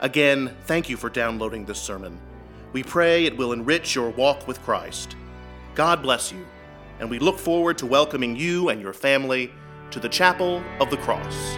Again, thank you for downloading this sermon. We pray it will enrich your walk with Christ. God bless you, and we look forward to welcoming you and your family to the Chapel of the Cross.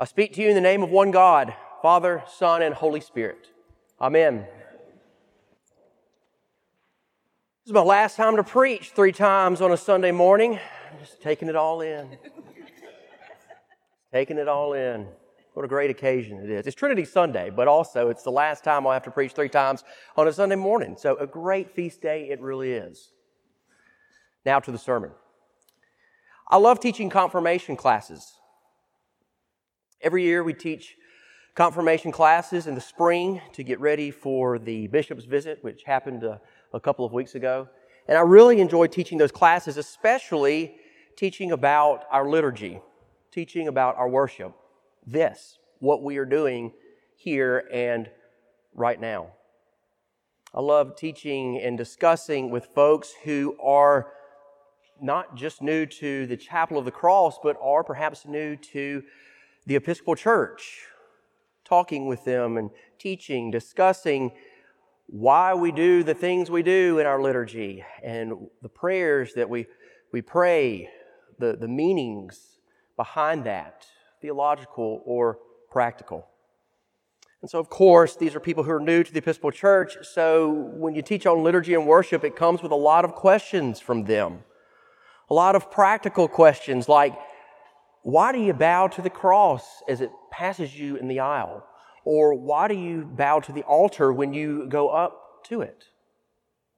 I speak to you in the name of one God, Father, Son, and Holy Spirit. Amen. This is my last time to preach three times on a Sunday morning. I'm just taking it all in. taking it all in. What a great occasion it is. It's Trinity Sunday, but also it's the last time I'll have to preach three times on a Sunday morning. So a great feast day it really is. Now to the sermon. I love teaching confirmation classes. Every year we teach confirmation classes in the spring to get ready for the bishop's visit, which happened uh, a couple of weeks ago. And I really enjoy teaching those classes, especially teaching about our liturgy, teaching about our worship. This, what we are doing here and right now. I love teaching and discussing with folks who are not just new to the Chapel of the Cross, but are perhaps new to the Episcopal Church, talking with them and teaching, discussing why we do the things we do in our liturgy and the prayers that we, we pray, the, the meanings behind that, theological or practical. And so, of course, these are people who are new to the Episcopal Church. So, when you teach on liturgy and worship, it comes with a lot of questions from them. A lot of practical questions like, why do you bow to the cross as it passes you in the aisle? Or why do you bow to the altar when you go up to it?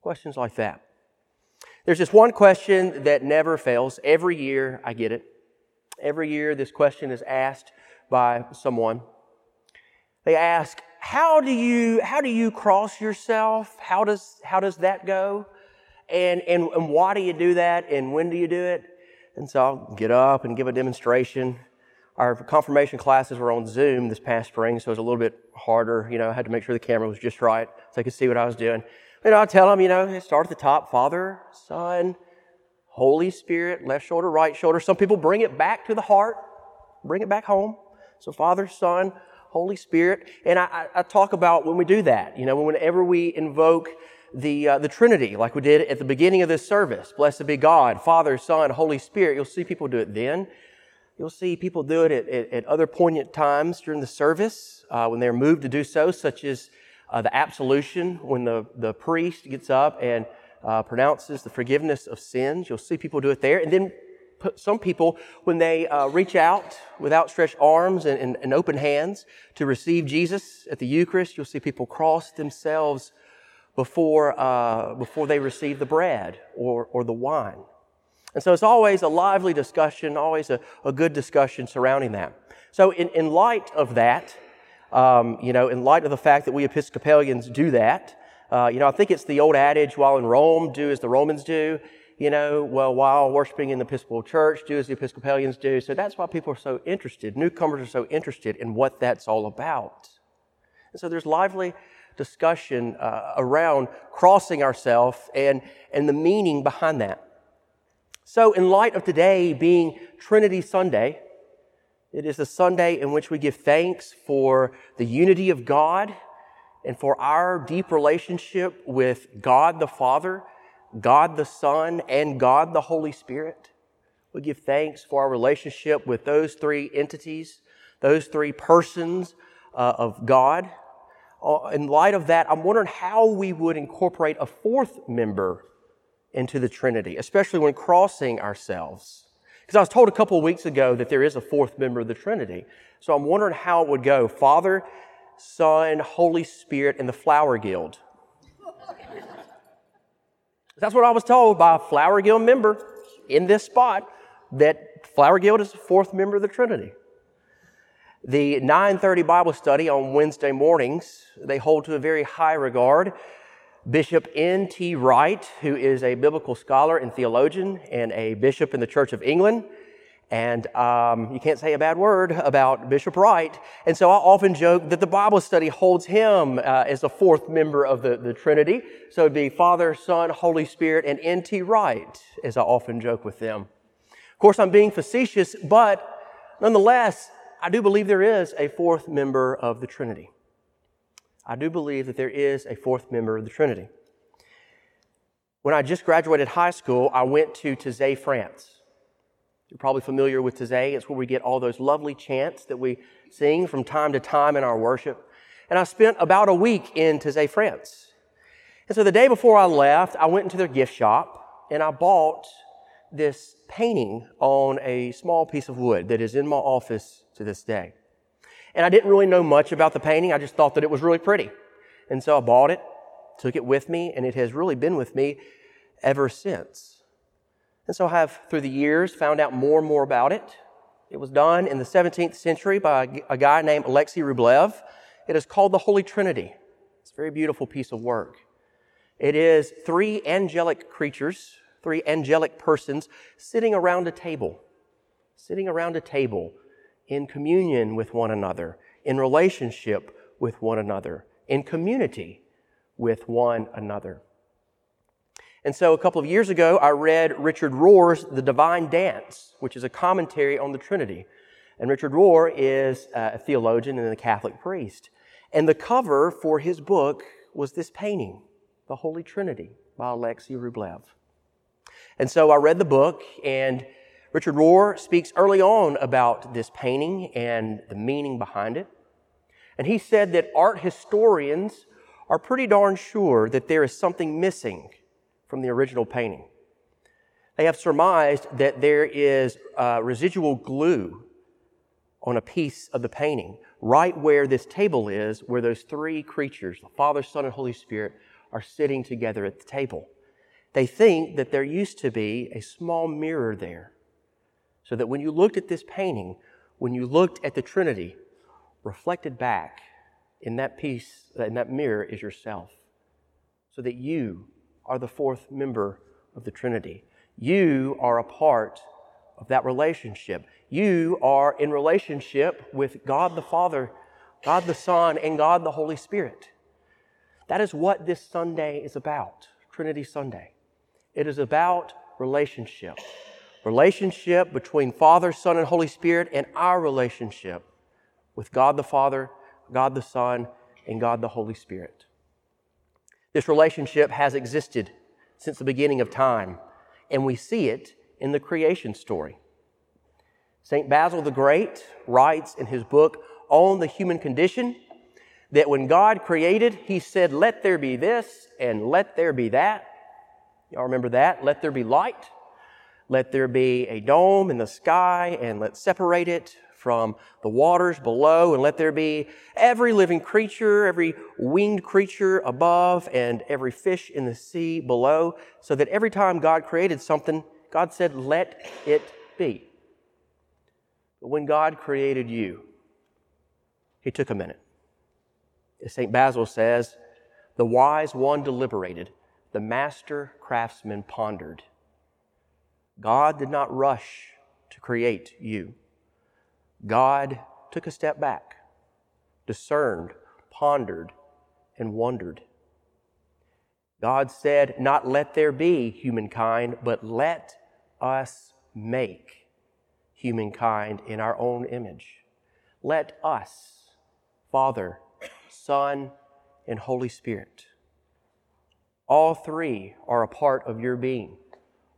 Questions like that. There's this one question that never fails. Every year I get it. Every year this question is asked by someone. They ask, how do you, how do you cross yourself? How does, how does that go? And, and, and why do you do that? And when do you do it? And so I'll get up and give a demonstration our confirmation classes were on Zoom this past spring, so it was a little bit harder. You know, I had to make sure the camera was just right so they could see what I was doing. You know, I tell them, you know, start at the top, Father, Son, Holy Spirit, left shoulder, right shoulder. Some people bring it back to the heart, bring it back home. So Father, Son, Holy Spirit. And I, I talk about when we do that, you know, whenever we invoke the, uh, the Trinity, like we did at the beginning of this service, blessed be God, Father, Son, Holy Spirit, you'll see people do it then. You'll see people do it at, at, at other poignant times during the service uh, when they're moved to do so, such as uh, the absolution, when the, the priest gets up and uh, pronounces the forgiveness of sins. You'll see people do it there. And then some people, when they uh, reach out with outstretched arms and, and, and, open hands to receive Jesus at the Eucharist, you'll see people cross themselves before, uh, before they receive the bread or, or the wine. And so it's always a lively discussion, always a, a good discussion surrounding that. So, in, in light of that, um, you know, in light of the fact that we Episcopalians do that, uh, you know, I think it's the old adage, while in Rome, do as the Romans do. You know, well, while worshiping in the Episcopal Church, do as the Episcopalians do. So that's why people are so interested. Newcomers are so interested in what that's all about. And so there's lively discussion uh, around crossing ourselves and, and the meaning behind that. So, in light of today being Trinity Sunday, it is a Sunday in which we give thanks for the unity of God and for our deep relationship with God the Father, God the Son, and God the Holy Spirit. We give thanks for our relationship with those three entities, those three persons uh, of God. Uh, in light of that, I'm wondering how we would incorporate a fourth member into the Trinity, especially when crossing ourselves. Because I was told a couple of weeks ago that there is a fourth member of the Trinity. So I'm wondering how it would go. Father, Son, Holy Spirit, and the Flower Guild. That's what I was told by a Flower Guild member in this spot that Flower Guild is the fourth member of the Trinity. The 930 Bible study on Wednesday mornings, they hold to a very high regard. Bishop N.T. Wright, who is a biblical scholar and theologian and a bishop in the Church of England, and um, you can't say a bad word about Bishop Wright. And so I often joke that the Bible study holds him uh, as a fourth member of the, the Trinity. So it'd be Father, Son, Holy Spirit, and N.T. Wright, as I often joke with them. Of course, I'm being facetious, but nonetheless, I do believe there is a fourth member of the Trinity. I do believe that there is a fourth member of the Trinity. When I just graduated high school, I went to Taizé, France. You're probably familiar with Taizé. It's where we get all those lovely chants that we sing from time to time in our worship. And I spent about a week in Taizé, France. And so the day before I left, I went into their gift shop and I bought this painting on a small piece of wood that is in my office to this day. And I didn't really know much about the painting. I just thought that it was really pretty. And so I bought it, took it with me, and it has really been with me ever since. And so I have, through the years, found out more and more about it. It was done in the 17th century by a guy named Alexei Rublev. It is called the Holy Trinity. It's a very beautiful piece of work. It is three angelic creatures, three angelic persons sitting around a table, sitting around a table in communion with one another, in relationship with one another, in community with one another. And so a couple of years ago, I read Richard Rohr's The Divine Dance, which is a commentary on the Trinity. And Richard Rohr is uh, a theologian and a Catholic priest. And the cover for his book was this painting, The Holy Trinity by Alexei Rublev. And so I read the book, and Richard Rohr speaks early on about this painting and the meaning behind it. And he said that art historians are pretty darn sure that there is something missing from the original painting. They have surmised that there is uh, residual glue on a piece of the painting, right where this table is, where those three creatures, the Father, Son, and Holy Spirit, are sitting together at the table. They think that there used to be a small mirror there, so that when you looked at this painting, when you looked at the Trinity, reflected back in that piece, in that mirror, is yourself, so that you are the fourth member of the Trinity. You are a part of that relationship. You are in relationship with God the Father, God the Son, and God the Holy Spirit. That is what this Sunday is about, Trinity Sunday. It is about relationship. Relationship between Father, Son, and Holy Spirit, and our relationship with God the Father, God the Son, and God the Holy Spirit. This relationship has existed since the beginning of time, and we see it in the creation story. St. Basil the Great writes in his book on the human condition that when God created, he said, Let there be this and let there be that. Y'all remember that? Let there be light. Let there be a dome in the sky and let's separate it from the waters below, and let there be every living creature, every winged creature above, and every fish in the sea below, so that every time God created something, God said, Let it be. But when God created you, He took a minute. As St. Basil says, the wise one deliberated, the master craftsman pondered. God did not rush to create you. God took a step back, discerned, pondered, and wondered. God said, Not let there be humankind, but let us make humankind in our own image. Let us, Father, Son, and Holy Spirit. All three are a part of your being.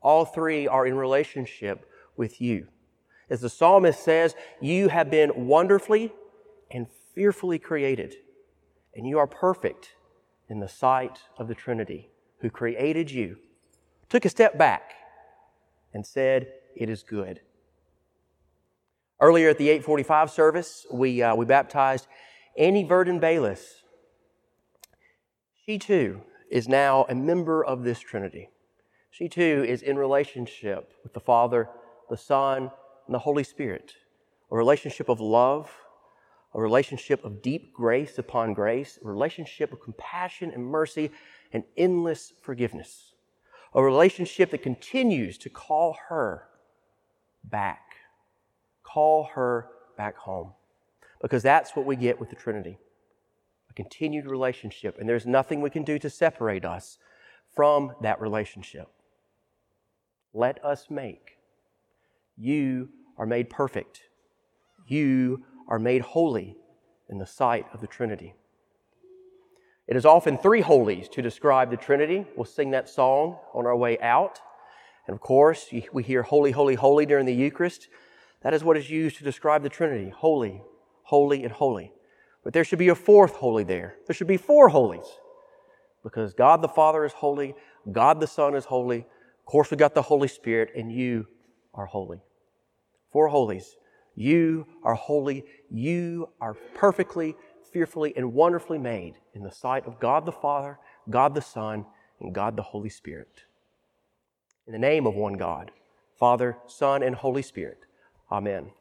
All three are in relationship with you. As the psalmist says, you have been wonderfully and fearfully created, and you are perfect in the sight of the Trinity, who created you, took a step back, and said, It is good. Earlier at the 845 service, we, uh, we baptized Annie Verdon Bayless. She too is now a member of this Trinity. She too is in relationship with the Father, the Son, and the Holy Spirit, a relationship of love, a relationship of deep grace upon grace, a relationship of compassion and mercy and endless forgiveness, a relationship that continues to call her back, call her back home, because that's what we get with the Trinity a continued relationship, and there's nothing we can do to separate us from that relationship let us make. You are made perfect. You are made holy in the sight of the Trinity. It is often three holies to describe the Trinity. We'll sing that song on our way out. And of course, we hear holy, holy, holy during the Eucharist. That is what is used to describe the Trinity holy, holy, and holy. But there should be a fourth holy there. There should be four holies because God the Father is holy, God the Son is holy, of course, we got the Holy Spirit, and you are holy. Four holies. You are holy. You are perfectly, fearfully, and wonderfully made in the sight of God the Father, God the Son, and God the Holy Spirit. In the name of one God, Father, Son, and Holy Spirit. Amen.